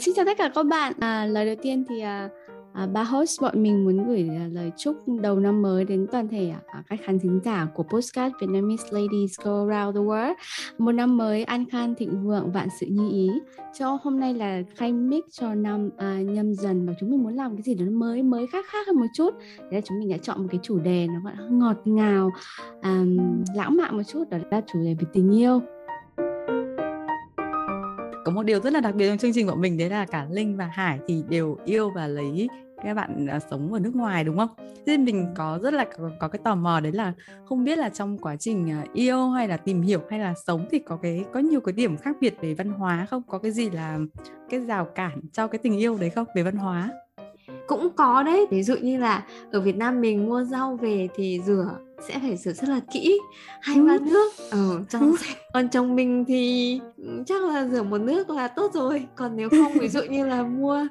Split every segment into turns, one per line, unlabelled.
xin chào tất cả các bạn. À, lời đầu tiên thì à, à, ba host bọn mình muốn gửi à, lời chúc đầu năm mới đến toàn thể à, à các khán thính giả của postcard Vietnamese Ladies Go Around the World. Một năm mới an khang thịnh vượng, vạn sự như ý. Cho hôm nay là khai mic cho năm à, nhâm dần và chúng mình muốn làm cái gì đó mới mới khác khác hơn một chút. Thế là chúng mình đã chọn một cái chủ đề nó gọi là ngọt ngào, à, lãng mạn một chút đó là chủ đề về tình yêu
một điều rất là đặc biệt trong chương trình của mình đấy là cả Linh và Hải thì đều yêu và lấy các bạn uh, sống ở nước ngoài đúng không? Thế nên mình có rất là có, có cái tò mò đấy là không biết là trong quá trình uh, yêu hay là tìm hiểu hay là sống thì có cái có nhiều cái điểm khác biệt về văn hóa không? Có cái gì là cái rào cản cho cái tình yêu đấy không về văn hóa?
Cũng có đấy ví dụ như là ở Việt Nam mình mua rau về thì rửa sẽ phải rửa rất là kỹ hai ba ừ. nước ở trong ừ. còn chồng mình thì ừ, chắc là rửa một nước là tốt rồi còn nếu không ví dụ như là mua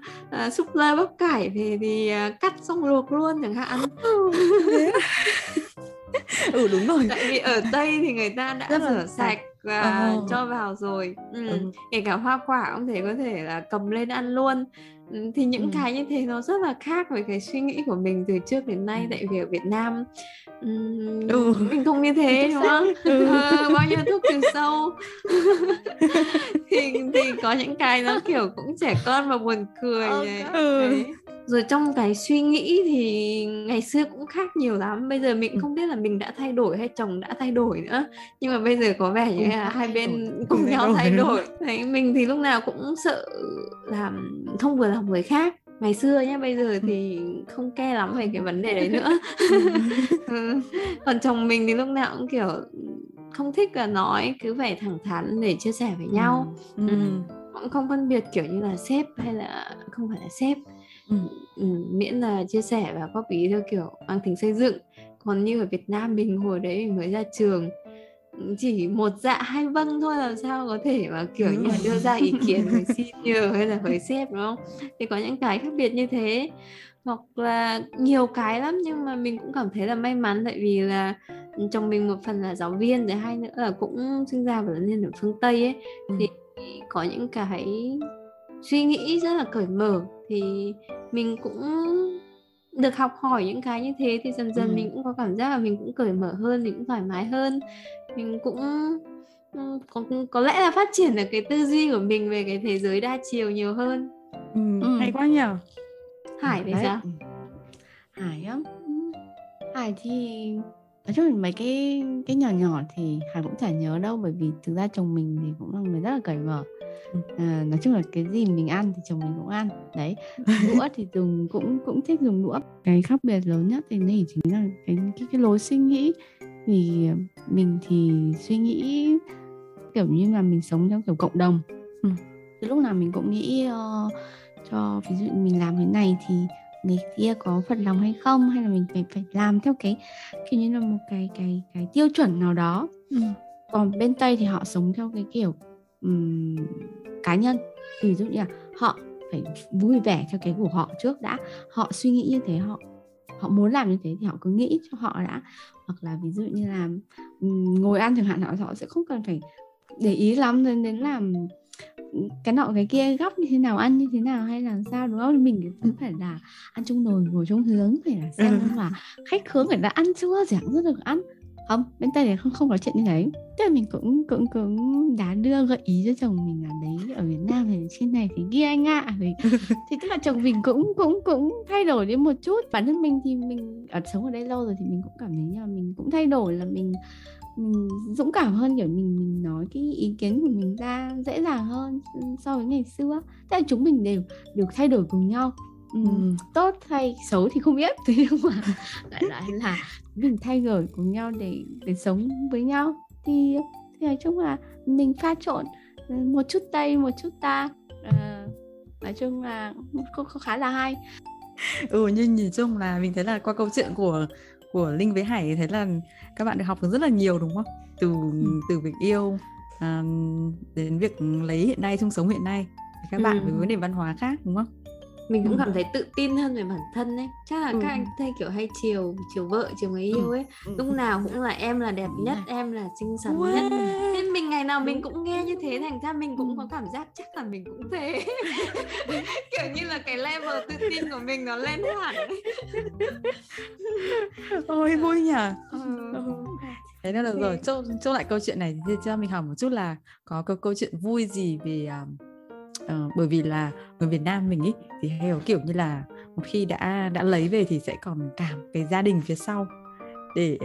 uh, súp lơ bắp cải về thì uh, cắt xong luộc luôn chẳng hạn
ừ, ừ đúng rồi
tại vì ở tây thì người ta đã rất rửa sạch và oh. cho vào rồi ừ. Ừ. kể cả hoa quả cũng thể có thể là cầm lên ăn luôn ừ, thì những ừ. cái như thế nó rất là khác với cái suy nghĩ của mình từ trước đến nay tại vì ở Việt Nam um, ừ. mình không như thế đúng không ừ. à, bao nhiêu thuốc trừ sâu thì thì có những cái nó kiểu cũng trẻ con và buồn cười okay. này ừ rồi trong cái suy nghĩ thì ngày xưa cũng khác nhiều lắm bây giờ mình ừ. không biết là mình đã thay đổi hay chồng đã thay đổi nữa nhưng mà bây giờ có vẻ như là hai bên cùng nhau thay đổi đấy mình thì lúc nào cũng sợ làm không vừa lòng người khác ngày xưa nhá bây giờ ừ. thì không ke lắm về cái vấn đề đấy nữa ừ. còn chồng mình thì lúc nào cũng kiểu không thích là nói cứ phải thẳng thắn để chia sẻ với nhau ừ. Ừ. cũng không phân biệt kiểu như là sếp hay là không phải là sếp ừ. Ừ, miễn là chia sẻ và góp ý theo kiểu mang tính xây dựng còn như ở Việt Nam mình hồi đấy mình mới ra trường chỉ một dạ hai vâng thôi làm sao có thể mà kiểu như là đưa ra ý kiến với senior hay là với sếp đúng không thì có những cái khác biệt như thế hoặc là nhiều cái lắm nhưng mà mình cũng cảm thấy là may mắn tại vì là chồng mình một phần là giáo viên rồi hai nữa là cũng sinh ra và lớn lên ở phương tây ấy ừ. thì có những cái suy nghĩ rất là cởi mở thì mình cũng được học hỏi những cái như thế thì dần dần ừ. mình cũng có cảm giác là mình cũng cởi mở hơn mình cũng thoải mái hơn. Mình cũng có có lẽ là phát triển được cái tư duy của mình về cái thế giới đa chiều nhiều hơn.
Ừ, ừ. hay quá nhở
hải thì sao?
Hải á? Hải thì nói chung mấy cái cái nhỏ nhỏ thì hải cũng chả nhớ đâu bởi vì thực ra chồng mình thì cũng là người rất là cởi mở. À, nói chung là cái gì mình ăn thì chồng mình cũng ăn đấy. Đũa thì dùng cũng cũng thích dùng đũa. Cái khác biệt lớn nhất thì này chính là cái cái, cái lối suy nghĩ. Thì mình thì suy nghĩ kiểu như là mình sống theo kiểu cộng đồng. Ừ. lúc nào mình cũng nghĩ uh, cho ví dụ mình làm cái này thì người kia có phật lòng hay không hay là mình phải phải làm theo cái kiểu như là một cái cái cái tiêu chuẩn nào đó. Ừ. còn bên tây thì họ sống theo cái kiểu um, cá nhân. Ví dụ như là họ phải vui vẻ theo cái của họ trước đã. Họ suy nghĩ như thế họ họ muốn làm như thế thì họ cứ nghĩ cho họ đã. Hoặc là ví dụ như là ngồi ăn chẳng hạn họ họ sẽ không cần phải để ý lắm đến đến làm cái nọ cái kia góc như thế nào ăn như thế nào hay là sao đúng không mình cứ phải là ăn trong nồi ngồi trong hướng phải là xem ừ. mà khách hướng phải là ăn chưa chẳng rất được ăn không bên tây thì không không có chuyện như đấy. Thế là mình cũng cũng cũng đã đưa gợi ý cho chồng mình là đấy ở Việt Nam thì trên này thì kia anh ạ. À. thì, thì tức là chồng mình cũng cũng cũng thay đổi đi một chút. Bản thân mình thì mình ở sống ở đây lâu rồi thì mình cũng cảm thấy như là mình cũng thay đổi là mình mình dũng cảm hơn kiểu mình mình nói cái ý kiến của mình ra dễ dàng hơn so với ngày xưa. Thế là chúng mình đều đều thay đổi cùng nhau ừ, tốt hay xấu thì không biết. Thế nhưng mà lại lại là mình thay đổi cùng nhau để để sống với nhau. Thì thì nói chung là mình pha trộn ừ, một chút tây một chút ta. À, nói chung là cũng khá là hay.
Ừ nhưng nhìn chung là mình thấy là qua câu chuyện của của linh với hải thấy là các bạn được học được rất là nhiều đúng không? Từ ừ. từ việc yêu um, đến việc lấy hiện nay chung sống hiện nay. Các ừ. bạn với vấn đề văn hóa khác đúng không
mình cũng cảm thấy tự tin hơn về bản thân ấy. Chắc là ừ. các anh thấy kiểu hay chiều chiều vợ chiều người yêu ấy. lúc nào cũng là em là đẹp nhất em là xinh xắn wow. nhất. Nên mình ngày nào mình cũng nghe như thế thành ra mình cũng có cảm giác chắc là mình cũng thế. Kiểu như là cái level tự tin của mình nó lên hẳn
ôi vui nhỉ. Ừ. thế nên là rồi chốt chốt lại câu chuyện này thì cho mình hỏi một chút là có câu câu chuyện vui gì về um, uh, bởi vì là người Việt Nam mình ý thì hay có kiểu như là một khi đã đã lấy về thì sẽ còn cảm cái gia đình phía sau để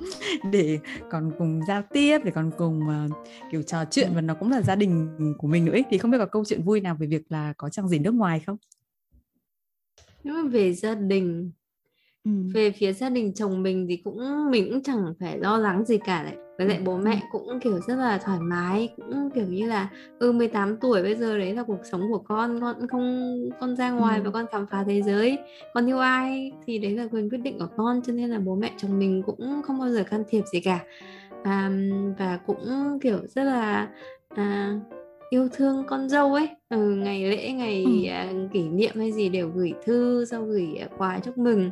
để còn cùng giao tiếp để còn cùng uh, kiểu trò chuyện và nó cũng là gia đình của mình nữa ý. thì không biết có câu chuyện vui nào về việc là có trang gì nước ngoài không?
Nếu mà về gia đình ừ. về phía gia đình chồng mình thì cũng mình cũng chẳng phải lo lắng gì cả đấy với lại bố mẹ cũng kiểu rất là thoải mái cũng kiểu như là ừ 18 tuổi bây giờ đấy là cuộc sống của con con không con ra ngoài ừ. và con khám phá thế giới con yêu ai thì đấy là quyền quyết định của con cho nên là bố mẹ chồng mình cũng không bao giờ can thiệp gì cả à, và cũng kiểu rất là à, yêu thương con dâu ấy. Ừ, ngày lễ ngày ừ. à, kỷ niệm hay gì đều gửi thư sau gửi à, quà chúc mừng.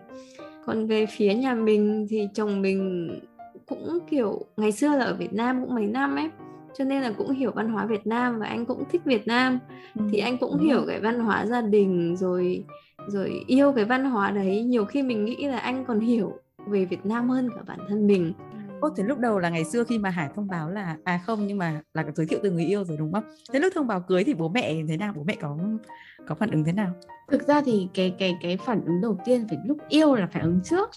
Còn về phía nhà mình thì chồng mình cũng kiểu ngày xưa là ở Việt Nam cũng mấy năm ấy cho nên là cũng hiểu văn hóa Việt Nam và anh cũng thích Việt Nam. Ừ. thì anh cũng hiểu cái văn hóa gia đình rồi rồi yêu cái văn hóa đấy. Nhiều khi mình nghĩ là anh còn hiểu về Việt Nam hơn cả bản thân mình
Ô, thế lúc đầu là ngày xưa khi mà Hải thông báo là à không nhưng mà là giới thiệu từ người yêu rồi đúng không? Thế lúc thông báo cưới thì bố mẹ thế nào? Bố mẹ có có phản ứng thế nào?
Thực ra thì cái cái cái phản ứng đầu tiên phải lúc yêu là phản ứng trước.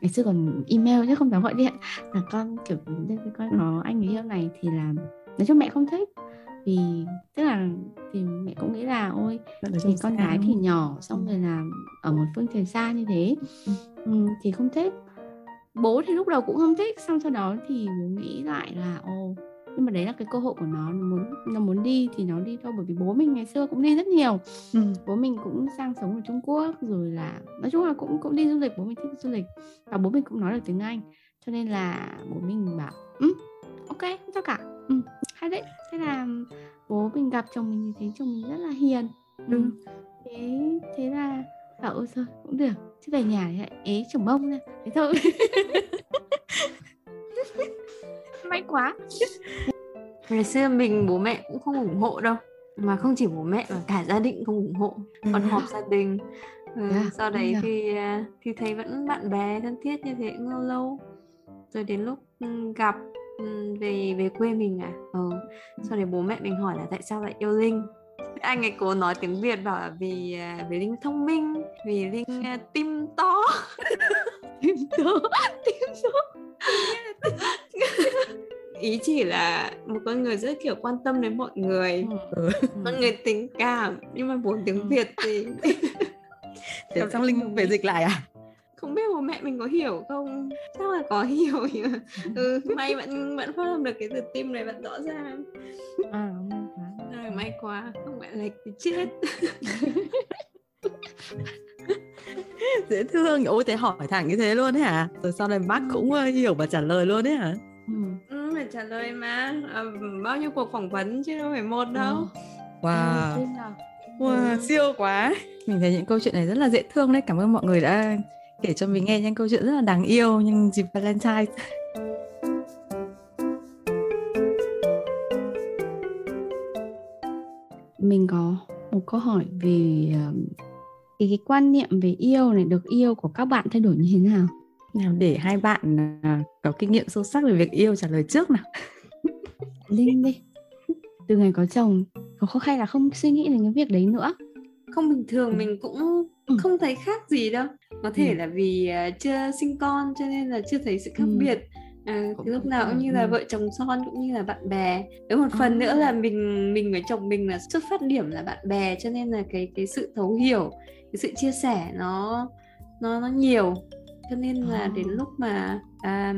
Ngày xưa còn email chứ không dám gọi điện. Là con kiểu với con có anh người yêu này thì là nói chung mẹ không thích. Vì tức là thì mẹ cũng nghĩ là ôi thì con gái thì nhỏ xong rồi là ở một phương trời xa như thế. Ừ, thì không thích bố thì lúc đầu cũng không thích xong sau đó thì bố nghĩ lại là ô nhưng mà đấy là cái cơ hội của nó nó muốn nó muốn đi thì nó đi thôi bởi vì bố mình ngày xưa cũng đi rất nhiều. Ừ. bố mình cũng sang sống ở Trung Quốc rồi là nói chung là cũng cũng đi du lịch bố mình thích du lịch và bố mình cũng nói được tiếng Anh. Cho nên là bố mình bảo ừ, ok không sao cả. Ừ, hay đấy. Thế là bố mình gặp chồng mình thì thấy chồng mình rất là hiền. Ừ. thế thế là bảo ôi thôi cũng được. Chứ về nhà thì lại ế chồng mông ra thế thôi. May quá.
Ngày xưa mình bố mẹ cũng không ủng hộ đâu mà không chỉ bố mẹ mà cả gia đình không ủng hộ. Còn họp gia đình. Ừ, yeah, sau đấy yeah. thì à, thì thấy vẫn bạn bè thân thiết như thế cũng lâu lâu. Rồi đến lúc ừ, gặp ừ, về về quê mình à? Ừ. sau đấy bố mẹ mình hỏi là tại sao lại yêu linh anh ấy cố nói tiếng việt bảo là vì à, vì linh thông minh vì linh uh, tim to.
Tim to tim to.
Ý chỉ là một con người rất kiểu quan tâm đến mọi người. Ừ. con người tình cảm nhưng mà vốn tiếng ừ. việt thì
thế xong linh về dịch lại à?
Không biết bố mẹ mình có hiểu không? Chắc là có hiểu ừ, may vẫn vẫn phát âm được cái từ tim này vẫn rõ ràng. À, may quá không phải lệch thì chết.
Dễ thương. Ôi thế hỏi thẳng như thế luôn đấy hả? Rồi sau này bác cũng uh, hiểu và trả lời luôn đấy hả?
Ừ. ừ phải trả lời mà. À, bao nhiêu cuộc phỏng vấn chứ đâu phải một đâu. Ừ.
wow ừ, wow ừ. siêu quá. Mình thấy những câu chuyện này rất là dễ thương đấy. Cảm ơn mọi người đã kể cho mình nghe những câu chuyện rất là đáng yêu nhưng dịp Valentine
mình có một câu hỏi về cái, cái quan niệm về yêu này được yêu của các bạn thay đổi như thế nào
nào để hai bạn à, có kinh nghiệm sâu sắc về việc yêu trả lời trước nào
linh đi từ ngày có chồng có khó hay là không suy nghĩ đến cái việc đấy nữa
không bình thường mình cũng ừ. không thấy khác gì đâu có thể ừ. là vì uh, chưa sinh con cho nên là chưa thấy sự khác ừ. biệt à, thì lúc nào cũng như là vợ chồng son cũng như là bạn bè. Với một phần nữa là mình mình với chồng mình là xuất phát điểm là bạn bè cho nên là cái cái sự thấu hiểu cái sự chia sẻ nó nó nó nhiều. Cho nên là đến lúc mà à,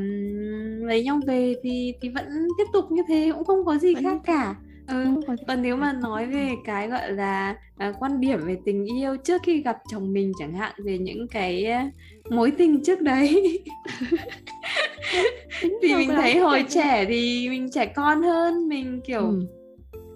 lấy nhau về thì thì vẫn tiếp tục như thế cũng không có gì vẫn... khác cả ừ. còn nếu mà nói về cái gọi là à, quan điểm về tình yêu trước khi gặp chồng mình chẳng hạn về những cái à, mối tình trước đấy thì mình thấy hồi trẻ thì mình trẻ con hơn mình kiểu ừ.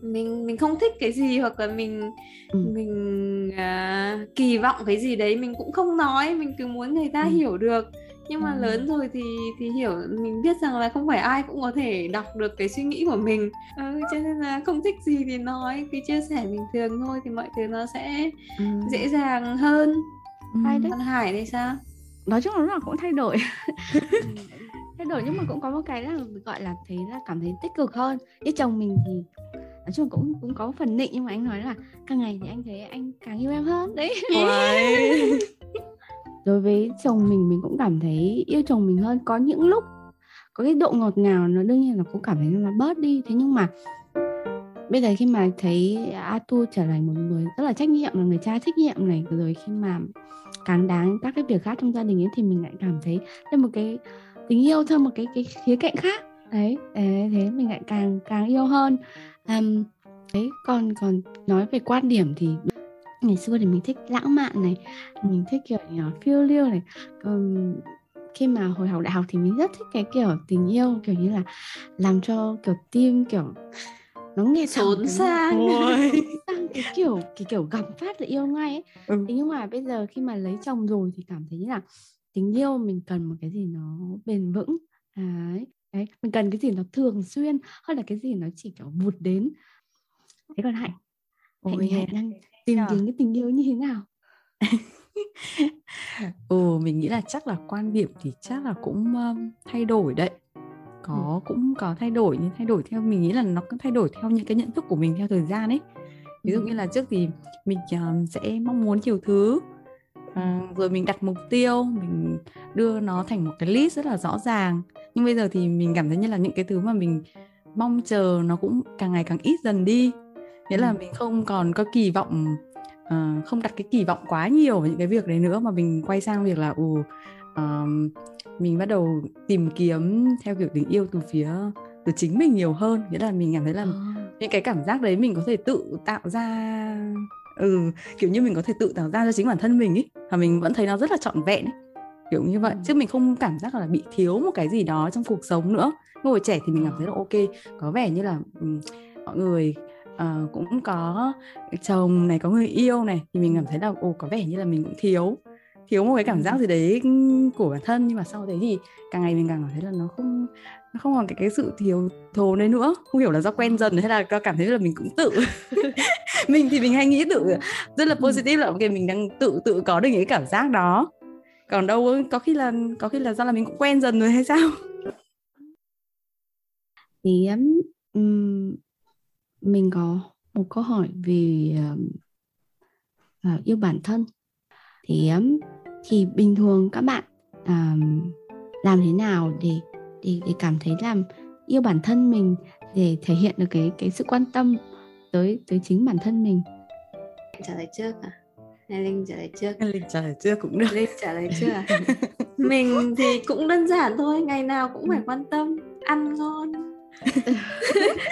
mình mình không thích cái gì hoặc là mình ừ. mình uh, kỳ vọng cái gì đấy mình cũng không nói mình cứ muốn người ta ừ. hiểu được nhưng mà ừ. lớn rồi thì thì hiểu mình biết rằng là không phải ai cũng có thể đọc được cái suy nghĩ của mình. Ừ, cho nên là không thích gì thì nói cứ chia sẻ bình thường thôi thì mọi thứ nó sẽ ừ. dễ dàng hơn. Ừ. hay đấy. Còn hải thì sao?
Nói chung là cũng thay đổi. Thay đổi nhưng mà cũng có một cái là gọi là thấy là cảm thấy tích cực hơn. Như chồng mình thì nói chung cũng cũng có phần nịnh nhưng mà anh nói là càng ngày thì anh thấy anh càng yêu em hơn. Đấy đối với chồng mình mình cũng cảm thấy yêu chồng mình hơn. Có những lúc có cái độ ngọt ngào nó đương nhiên là cũng cảm thấy nó bớt đi. Thế nhưng mà bây giờ khi mà thấy Atu trở thành một người rất là trách nhiệm là người cha trách nhiệm này rồi khi mà càng đáng các cái việc khác trong gia đình ấy thì mình lại cảm thấy thêm một cái tình yêu theo một cái cái khía cạnh khác. Đấy thế mình lại càng càng yêu hơn. Um, đấy còn còn nói về quan điểm thì ngày xưa thì mình thích lãng mạn này mình thích kiểu nhỏ phiêu liêu này. Um, khi mà hồi học đại học thì mình rất thích cái kiểu tình yêu kiểu như là làm cho kiểu tim kiểu nó nghe
trốn sang.
Sang cái kiểu cái kiểu gặp phát là yêu ngay ấy. Ừ. thế nhưng mà bây giờ khi mà lấy chồng rồi thì cảm thấy như là tình yêu mình cần một cái gì nó bền vững. Đấy. Đấy mình cần cái gì nó thường xuyên hơn là cái gì nó chỉ kiểu vụt đến. Thế còn hạnh? Hạnh hạnh đang tìm kiếm cái tình yêu như thế nào?
Ừ mình nghĩ là chắc là quan điểm thì chắc là cũng um, thay đổi đấy. Có ừ. cũng có thay đổi nhưng thay đổi theo mình nghĩ là nó cũng thay đổi theo những cái nhận thức của mình theo thời gian ấy. Ví dụ ừ. như là trước thì mình uh, sẽ mong muốn nhiều thứ uh, rồi mình đặt mục tiêu mình đưa nó thành một cái list rất là rõ ràng. Nhưng bây giờ thì mình cảm thấy như là những cái thứ mà mình mong chờ nó cũng càng ngày càng ít dần đi nghĩa là mình không còn có kỳ vọng uh, không đặt cái kỳ vọng quá nhiều vào những cái việc đấy nữa mà mình quay sang việc là ù uh, mình bắt đầu tìm kiếm theo kiểu tình yêu từ phía từ chính mình nhiều hơn. Nghĩa là mình cảm thấy là à. những cái cảm giác đấy mình có thể tự tạo ra ừ kiểu như mình có thể tự tạo ra cho chính bản thân mình ấy và mình vẫn thấy nó rất là trọn vẹn ấy kiểu như vậy. Chứ mình không cảm giác là bị thiếu một cái gì đó trong cuộc sống nữa. Ngồi trẻ thì mình cảm thấy là ok có vẻ như là um, mọi người uh, cũng có chồng này có người yêu này thì mình cảm thấy là ồ có vẻ như là mình cũng thiếu thiếu một cái cảm giác gì đấy của bản thân. Nhưng mà sau đấy thì càng ngày mình càng cảm thấy là nó không nó không còn cái cái sự thiếu thốn đấy nữa. Không hiểu là do quen dần hay là cảm thấy là mình cũng tự mình thì mình hay nghĩ tự rất là positive là ok mình đang tự tự có được những cái cảm giác đó. Còn đâu có khi là có khi là do là mình cũng quen dần rồi hay sao?
Thì um, mình có một câu hỏi về uh, yêu bản thân. Thì um, thì bình thường các bạn um, làm thế nào để để để cảm thấy làm yêu bản thân mình để thể hiện được cái cái sự quan tâm tới tới chính bản thân mình?
Trả lời trước à? Hay linh trả lời trước?
Linh trả lời trước cũng được.
Linh trả lời trước à? Mình thì cũng đơn giản thôi ngày nào cũng phải quan tâm ăn ngon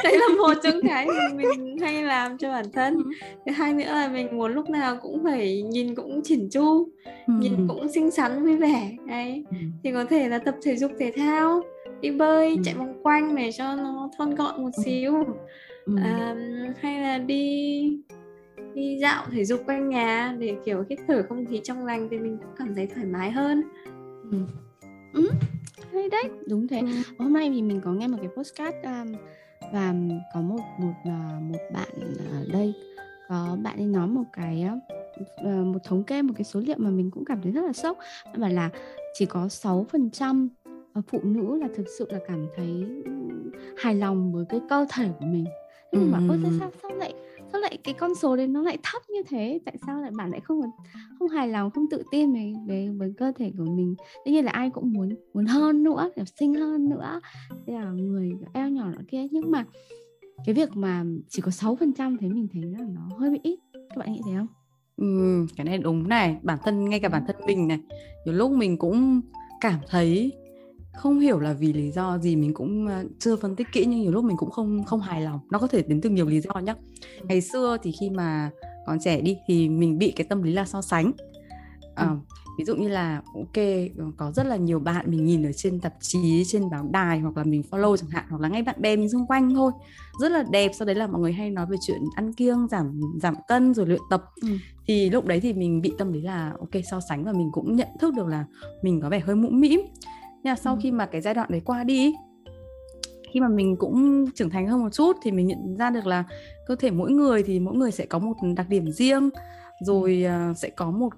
đấy là một trong cái mình, mình hay làm cho bản thân ừ. thứ hai nữa là mình muốn lúc nào cũng phải nhìn cũng chỉnh chu ừ. nhìn cũng xinh xắn vui vẻ đấy ừ. thì có thể là tập thể dục thể thao đi bơi chạy vòng quanh để cho nó thon gọn một xíu à, hay là đi đi dạo thể dục quanh nhà để kiểu hít thở không khí trong lành thì mình cũng cảm thấy thoải mái hơn
ừ. Ừ hay đấy. Đúng thế. Ừ. hôm nay thì mình có nghe một cái postcard um, và có một một uh, một bạn ở đây. Có bạn ấy nói một cái uh, một thống kê một cái số liệu mà mình cũng cảm thấy rất là sốc. Mà là chỉ có 6% phụ nữ là thực sự là cảm thấy hài lòng với cái cơ thể của mình. Nhưng mà ừ. ôi sao sao sao lại lại cái con số đấy nó lại thấp như thế tại sao lại bạn lại không không hài lòng không tự tin về về với cơ thể của mình? Tất nhiên là ai cũng muốn muốn hơn nữa đẹp xinh hơn nữa. Thế là người eo nhỏ nó kia. Nhưng mà cái việc mà chỉ có 6% thế mình thấy là nó hơi bị ít. Các bạn nghĩ thế không?
Ừ, cái này đúng này. Bản thân ngay cả bản thân mình này. Nhiều lúc mình cũng cảm thấy không hiểu là vì lý do gì mình cũng ờ, chưa phân tích kỹ nhưng nhiều lúc mình cũng không không hài lòng. Nó có thể đến từ nhiều lý do nhá. Ừ. ngày xưa thì khi mà còn trẻ đi thì mình bị cái tâm lý là so sánh. À, ví dụ như là ok có rất là nhiều bạn mình nhìn ở trên tạp chí trên báo đài hoặc là mình follow chẳng hạn hoặc là ngay bạn bè mình xung quanh thôi. Rất là đẹp sau đấy là mọi người hay nói về chuyện ăn kiêng giảm giảm cân rồi luyện tập. Ừ. thì lúc đấy thì mình bị tâm lý là ok so sánh và mình cũng nhận thức được là mình có vẻ hơi mũm mĩm nhưng mà sau ừ. khi mà cái giai đoạn đấy qua đi khi mà mình cũng trưởng thành hơn một chút thì mình nhận ra được là cơ thể mỗi người thì mỗi người sẽ có một đặc điểm riêng. Rồi uh, sẽ có một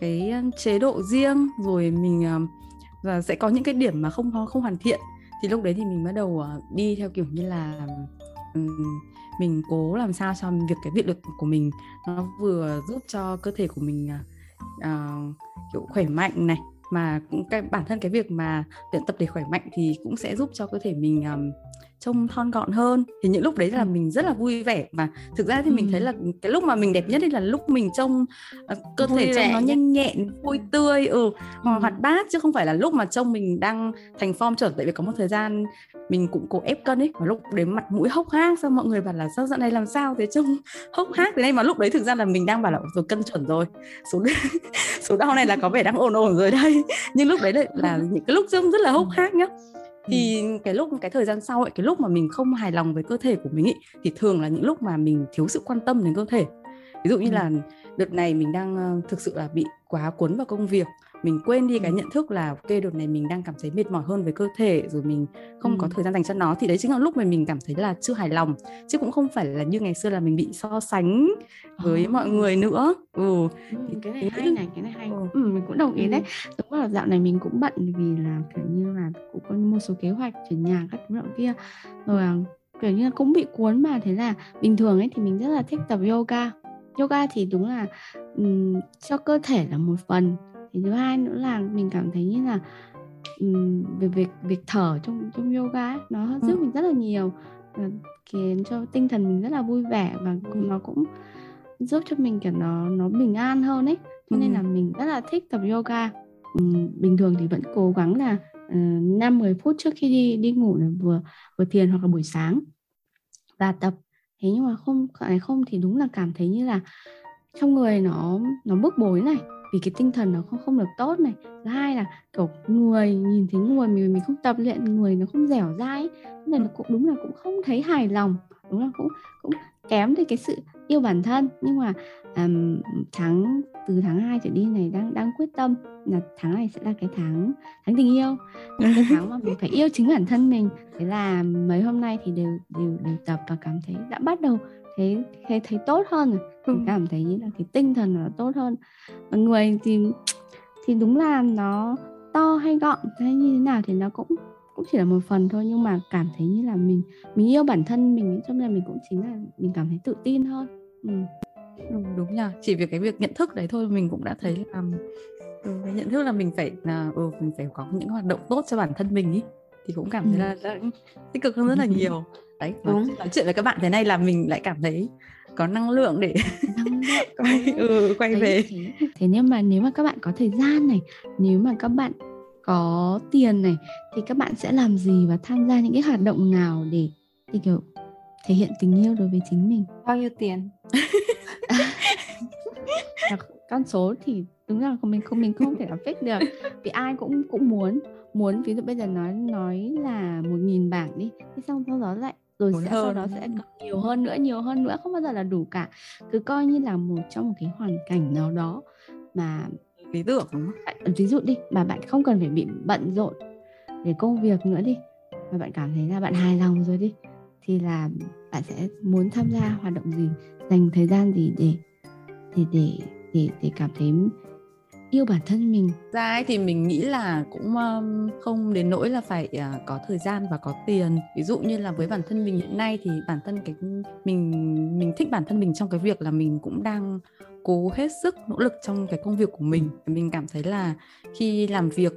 cái chế độ riêng. Rồi mình uh, và sẽ có những cái điểm mà không không hoàn thiện. Thì lúc đấy thì mình bắt đầu uh, đi theo kiểu như là um, mình cố làm sao cho việc cái việc lực của mình nó vừa giúp cho cơ thể của mình uh, kiểu khỏe mạnh này mà cái bản thân cái việc mà luyện tập để khỏe mạnh thì cũng sẽ giúp cho cơ thể mình um, trông thon gọn hơn. Thì những lúc đấy là mình rất là vui vẻ. Và thực ra thì mình thấy là cái lúc mà mình đẹp nhất là lúc mình trông uh, cơ vui thể trông nó nhanh nhẹn vui tươi ừ hoặc hoạt bát chứ không phải là lúc mà trông mình đang thành form chuẩn tại vì có một thời gian mình cũng cố ép cân ấy và lúc đấy mặt mũi hốc hác sao mọi người bảo là sao dạo này làm sao? Thế trông hốc hác. Thế này mà lúc đấy thực ra là mình đang bảo là rồi cân chuẩn rồi. Số số đau này là có vẻ đang ổn ổn rồi đây. Nhưng lúc đấy là, là những cái lúc trông rất là hốc hác nhá. Thì cái lúc cái thời gian sau ấy cái lúc mà mình không hài lòng với cơ thể của mình ấy thì thường là những lúc mà mình thiếu sự quan tâm đến cơ thể. Ví dụ như là đợt này mình đang thực sự là bị quá cuốn vào công việc mình quên đi cái nhận thức là ok đợt này mình đang cảm thấy mệt mỏi hơn với cơ thể rồi mình không ừ. có thời gian dành cho nó thì đấy chính là lúc mà mình cảm thấy là chưa hài lòng chứ cũng không phải là như ngày xưa là mình bị so sánh với oh. mọi người nữa
ừ. ừ cái này hay này cái này hay ừ. ừ mình cũng đồng ý ừ. đấy đúng là dạo này mình cũng bận vì là kiểu như là cũng có một số kế hoạch chuyển nhà các thứ kia rồi kiểu như là cũng bị cuốn mà thế là bình thường ấy thì mình rất là thích tập yoga yoga thì đúng là um, cho cơ thể là một phần thì thứ hai nữa là mình cảm thấy như là um, về việc việc thở trong trong yoga ấy, nó giúp ừ. mình rất là nhiều khiến cho tinh thần mình rất là vui vẻ và nó cũng giúp cho mình kiểu nó nó bình an hơn ấy. Cho nên là mình rất là thích tập yoga. Um, bình thường thì vẫn cố gắng là năm uh, 10 phút trước khi đi đi ngủ là vừa vừa thiền hoặc là buổi sáng và tập. Thế nhưng mà không không thì đúng là cảm thấy như là trong người nó nó bức bối này vì cái tinh thần nó không không được tốt này. Thứ hai là kiểu người nhìn thấy người mình mình không tập luyện người nó không dẻo dai nên là cũng đúng là cũng không thấy hài lòng đúng là cũng cũng kém đi cái sự yêu bản thân. Nhưng mà um, tháng từ tháng 2 trở đi này đang đang quyết tâm là tháng này sẽ là cái tháng tháng tình yêu. Là cái tháng mà mình phải yêu chính bản thân mình. Thế là mấy hôm nay thì đều đều đều tập và cảm thấy đã bắt đầu thấy thấy thấy tốt hơn rồi ừ. cảm thấy như là cái tinh thần nó tốt hơn và người thì thì đúng là nó to hay gọn hay như thế nào thì nó cũng cũng chỉ là một phần thôi nhưng mà cảm thấy như là mình mình yêu bản thân mình cho nên mình cũng chính là mình cảm thấy tự tin hơn ừ.
đúng, đúng nhỉ chỉ vì cái việc nhận thức đấy thôi mình cũng đã thấy là ừ, cái nhận thức là mình phải là ừ, mình phải có những hoạt động tốt cho bản thân mình ý thì cũng cảm thấy ừ. là, là tích cực hơn rất là nhiều đấy nói, nói chuyện với các bạn thế này là mình lại cảm thấy có năng lượng để năng lượng quay ừ, quay đấy, về.
thế. thế nhưng mà nếu mà các bạn có thời gian này nếu mà các bạn có tiền này thì các bạn sẽ làm gì và tham gia những cái hoạt động nào để thì kiểu thể hiện tình yêu đối với chính mình?
Bao nhiêu tiền?
Con số thì đúng là mình không mình không thể là fix được. Vì ai cũng cũng muốn muốn. Ví dụ bây giờ nói nói là một nghìn bảng đi thế xong sau đó lại rồi sẽ sau đó sẽ nhiều hơn nữa nhiều hơn nữa không bao giờ là đủ cả cứ coi như là một trong một cái hoàn cảnh nào đó mà
lý tưởng đúng
không? ví dụ đi mà bạn không cần phải bị bận rộn về công việc nữa đi và bạn cảm thấy là bạn hài lòng rồi đi thì là bạn sẽ muốn tham gia hoạt động gì dành thời gian gì để để để để để cảm thấy yêu bản thân mình.
Ra ấy thì mình nghĩ là cũng um, không đến nỗi là phải uh, có thời gian và có tiền. Ví dụ như là với bản thân mình hiện nay thì bản thân cái mình mình thích bản thân mình trong cái việc là mình cũng đang cố hết sức nỗ lực trong cái công việc của mình. Mình cảm thấy là khi làm việc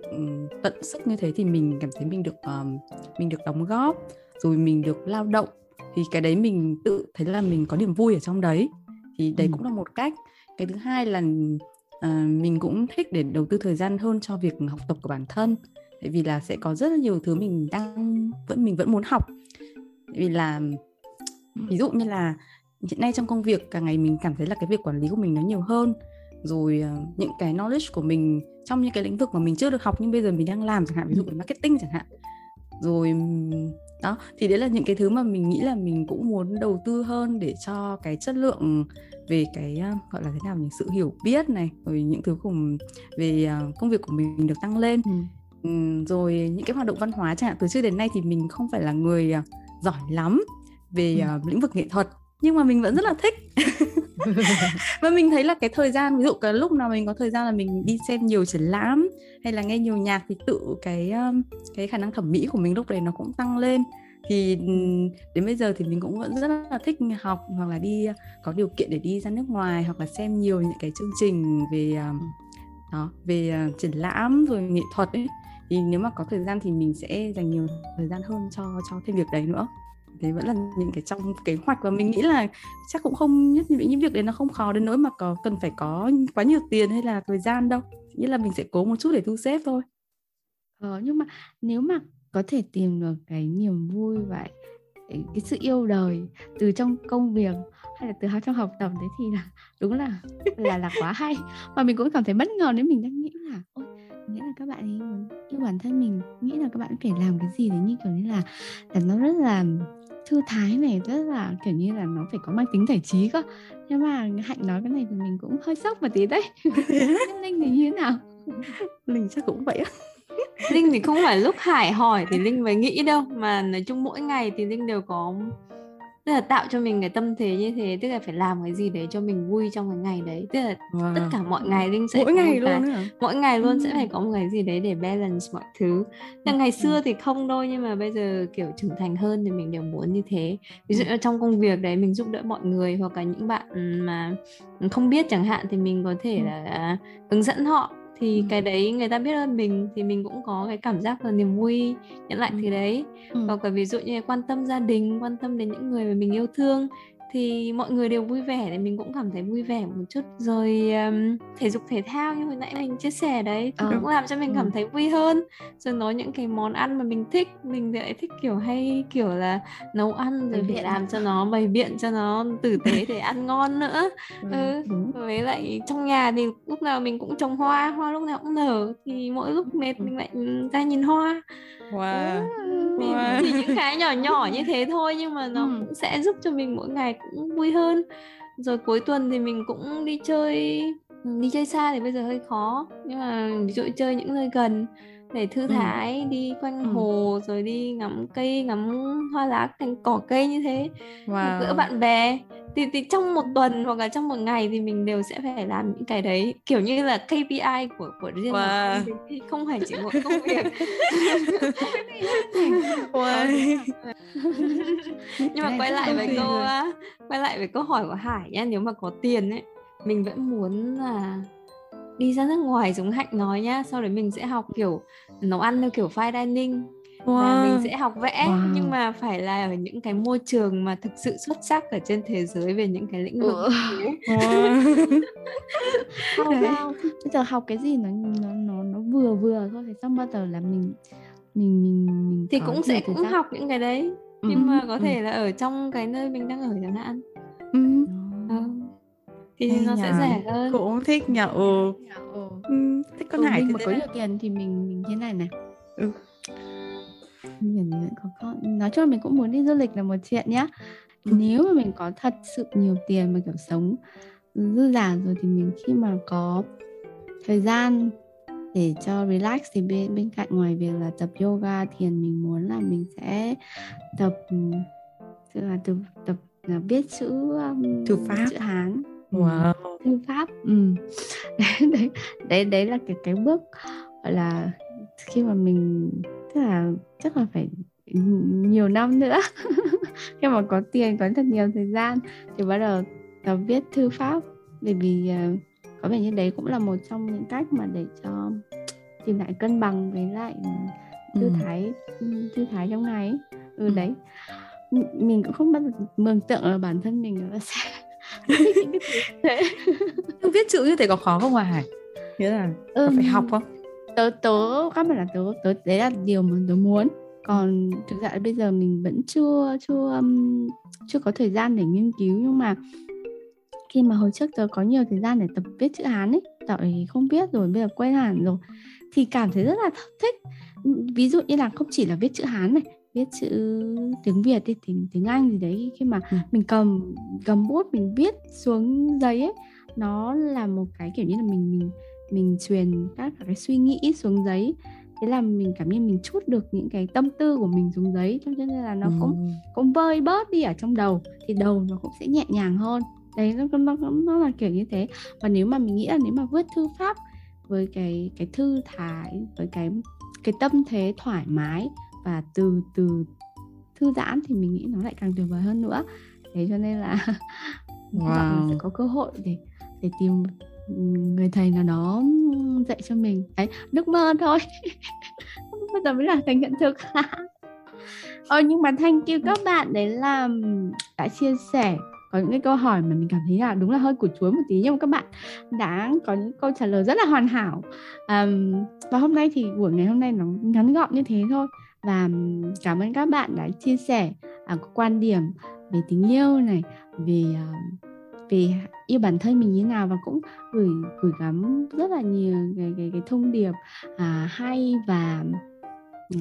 tận sức như thế thì mình cảm thấy mình được um, mình được đóng góp rồi mình được lao động. Thì cái đấy mình tự thấy là mình có niềm vui ở trong đấy. Thì đấy ừ. cũng là một cách. Cái thứ hai là à, mình cũng thích để đầu tư thời gian hơn cho việc học tập của bản thân. Tại vì là sẽ có rất là nhiều thứ mình đang vẫn mình vẫn muốn học. Vì là ví dụ như là hiện nay trong công việc cả ngày mình cảm thấy là cái việc quản lý của mình nó nhiều hơn. Rồi uh, những cái knowledge của mình trong những cái lĩnh vực mà mình chưa được học nhưng bây giờ mình đang làm chẳng hạn ví dụ về marketing chẳng hạn. Rồi đó thì đấy là những cái thứ mà mình nghĩ là mình cũng muốn đầu tư hơn để cho cái chất lượng về cái uh, gọi là thế nào những sự hiểu biết này rồi những thứ cùng về uh, công việc của mình được tăng lên ừ. Rồi những cái hoạt động văn hóa chẳng hạn từ trước đến nay thì mình không phải là người uh, giỏi lắm về ừ. lĩnh vực nghệ thuật nhưng mà mình vẫn rất là thích và mình thấy là cái thời gian, ví dụ cái lúc nào mình có thời gian là mình đi xem nhiều triển lãm hay là nghe nhiều nhạc thì tự cái um, cái khả năng thẩm mỹ của mình lúc đấy nó cũng tăng lên. Thì đến bây giờ thì mình cũng vẫn rất là thích học hoặc là đi, có điều kiện để đi ra nước ngoài hoặc là xem nhiều những cái chương trình về um, đó, về ờ, triển lãm rồi nghệ thuật ấy. Thì nếu mà có thời gian thì mình sẽ dành nhiều thời gian hơn cho cho thêm việc đấy nữa đấy vẫn là những cái trong kế hoạch và mình nghĩ là chắc cũng không nhất những việc đấy nó không khó đến nỗi mà có cần phải có quá nhiều tiền hay là thời gian đâu. Nghĩa là mình sẽ cố một chút để thu xếp thôi.
Ờ, nhưng mà nếu mà có thể tìm được cái niềm vui và cái, sự yêu đời từ trong công việc hay là từ trong học tập đấy thì là đúng là là là quá hay. Và mình cũng cảm thấy bất ngờ nếu mình đang nghĩ là ôi nghĩa là các bạn ấy muốn yêu bản thân mình nghĩ là các bạn phải làm cái gì đấy như kiểu như là là nó rất là thư thái này rất là kiểu như là nó phải có mang tính giải trí cơ. Nhưng mà hạnh nói cái này thì mình cũng hơi sốc một tí đấy. Linh thì như thế nào?
Linh chắc cũng vậy á.
Linh thì không phải lúc hải hỏi thì linh mới nghĩ đâu. Mà nói chung mỗi ngày thì linh đều có tức là tạo cho mình cái tâm thế như thế tức là phải làm cái gì đấy cho mình vui trong cái ngày đấy. Tức là wow. tất cả mọi ngày linh sẽ
mỗi ngày luôn
cái, mỗi ngày luôn ừ. sẽ phải có một cái gì đấy để balance mọi thứ. Là ngày xưa thì không thôi nhưng mà bây giờ kiểu trưởng thành hơn thì mình đều muốn như thế. Ví dụ trong công việc đấy mình giúp đỡ mọi người hoặc là những bạn mà không biết chẳng hạn thì mình có thể là hướng dẫn họ thì ừ. cái đấy người ta biết ơn mình thì mình cũng có cái cảm giác là niềm vui nhận lại ừ. thì đấy ừ. hoặc là ví dụ như quan tâm gia đình quan tâm đến những người mà mình yêu thương thì mọi người đều vui vẻ thì mình cũng cảm thấy vui vẻ một chút. Rồi um, thể dục thể thao như hồi nãy mình chia sẻ đấy ừ. cũng làm cho mình cảm thấy vui hơn. Rồi nói những cái món ăn mà mình thích mình lại thích kiểu hay kiểu là nấu ăn rồi phải làm cho nó bày biện cho nó tử tế để ăn ngon nữa. Ừ, ừ. với lại trong nhà thì lúc nào mình cũng trồng hoa hoa lúc nào cũng nở. Thì mỗi lúc mệt mình lại ra nhìn hoa
wow.
Ừ, thì, wow. thì những cái nhỏ nhỏ như thế thôi nhưng mà nó ừ. cũng sẽ giúp cho mình mỗi ngày cũng vui hơn rồi cuối tuần thì mình cũng đi chơi đi chơi xa thì bây giờ hơi khó nhưng mà ví dụ chơi những nơi gần để thư thái ừ. đi quanh ừ. hồ rồi đi ngắm cây ngắm hoa lá cành cỏ cây như thế wow. gỡ bạn bè thì, thì trong một tuần hoặc là trong một ngày thì mình đều sẽ phải làm những cái đấy. Kiểu như là KPI của của riêng wow. mình không phải chỉ một công việc. Wow. nhưng mà quay lại với câu quay lại với câu hỏi của Hải nhá. Nếu mà có tiền ấy mình vẫn muốn là đi ra nước ngoài giống hạnh nói nhá. Sau đấy mình sẽ học kiểu nấu ăn theo kiểu fine dining wow. và mình sẽ học vẽ wow. nhưng mà phải là ở những cái môi trường mà thực sự xuất sắc ở trên thế giới về những cái lĩnh vực
wow. wow. bây giờ học cái gì nó nó nó nó vừa vừa thôi thì xong bao giờ là mình mình mình mình
thì cũng sẽ cũng học những cái đấy nhưng ừ. mà có ừ. thể là ở trong cái nơi mình đang ở chẳng hạn ừ. ừ thì Hay nó sẽ rẻ hơn
cũng thích nhở ừ. ừ. thích con ừ, hải
mình mà có nhiều tiền thì mình mình thế này này ừ mình con. Nói chung là mình cũng muốn đi du lịch là một chuyện nhá. Ừ. nếu mà mình có thật sự nhiều tiền mà kiểu sống dư giả rồi thì mình khi mà có thời gian để cho relax thì bên bên cạnh ngoài việc là tập yoga thiền mình muốn là mình sẽ tập tức là tập tập là biết chữ um,
thư pháp.
chữ hán.
Wow.
thư pháp. Ừ. đấy, đấy đấy đấy là cái cái bước gọi là khi mà mình tức là chắc là phải nhiều năm nữa khi mà có tiền có thật nhiều thời gian thì bắt đầu tập viết thư pháp bởi vì uh, có vẻ như đấy cũng là một trong những cách mà để cho tìm lại cân bằng với lại thư ừ. thái thư thái trong ngày ừ, ừ đấy mình cũng không bao giờ mường tượng là bản thân mình là sẽ
thế viết chữ như thế có khó không à Hải? Nghĩa là ừ, phải học không?
Tớ tớ các bạn là tớ tớ đấy là điều mà tớ muốn. Còn thực ra bây giờ mình vẫn chưa chưa um, chưa có thời gian để nghiên cứu nhưng mà khi mà hồi trước tớ có nhiều thời gian để tập viết chữ Hán ấy tại không biết rồi bây giờ quên hẳn rồi thì cảm thấy rất là thích ví dụ như là không chỉ là viết chữ Hán này viết chữ tiếng Việt thì tiếng tiếng Anh gì đấy khi mà ừ. mình cầm cầm bút mình viết xuống giấy ấy nó là một cái kiểu như là mình mình mình truyền các cái suy nghĩ xuống giấy thế là mình cảm nhận mình chút được những cái tâm tư của mình xuống giấy cho nên là nó ừ. cũng cũng vơi bớt đi ở trong đầu thì đầu nó cũng sẽ nhẹ nhàng hơn đấy nó nó nó là kiểu như thế và nếu mà mình nghĩ là nếu mà viết thư pháp với cái cái thư thái với cái cái tâm thế thoải mái và từ từ thư giãn thì mình nghĩ nó lại càng tuyệt vời hơn nữa thế cho nên là wow. sẽ có cơ hội để để tìm người thầy nào đó dạy cho mình. Ấy nước mơ thôi. Bây giờ mới là thành hiện thực ờ nhưng mà thank you các bạn. Đấy là đã chia sẻ có những cái câu hỏi mà mình cảm thấy là đúng là hơi củ chuối một tí. Nhưng mà các bạn đã có những câu trả lời rất là hoàn hảo. Um, và hôm nay thì buổi ngày hôm nay nó ngắn gọn như thế thôi. Và cảm ơn các bạn đã chia sẻ uh, quan điểm về tình yêu này về uh, về yêu bản thân mình như thế nào và cũng gửi gửi gắm rất là nhiều cái cái, cái thông điệp à, hay và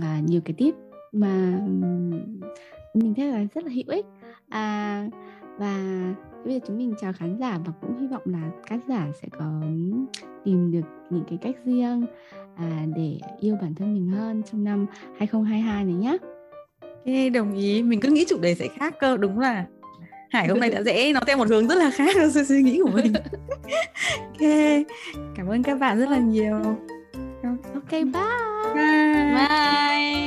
à, nhiều cái tip mà mình thấy là rất là hữu ích à, và bây giờ chúng mình chào khán giả và cũng hy vọng là các giả sẽ có tìm được những cái cách riêng à, để yêu bản thân mình hơn trong năm 2022 này nhé.
Ok, đồng ý. Mình cứ nghĩ chủ đề sẽ khác cơ, đúng là Hải hôm nay đã dễ nó theo một hướng rất là khác so suy nghĩ của mình. ok, cảm ơn các bạn rất là nhiều.
Ok, bye.
Bye. bye.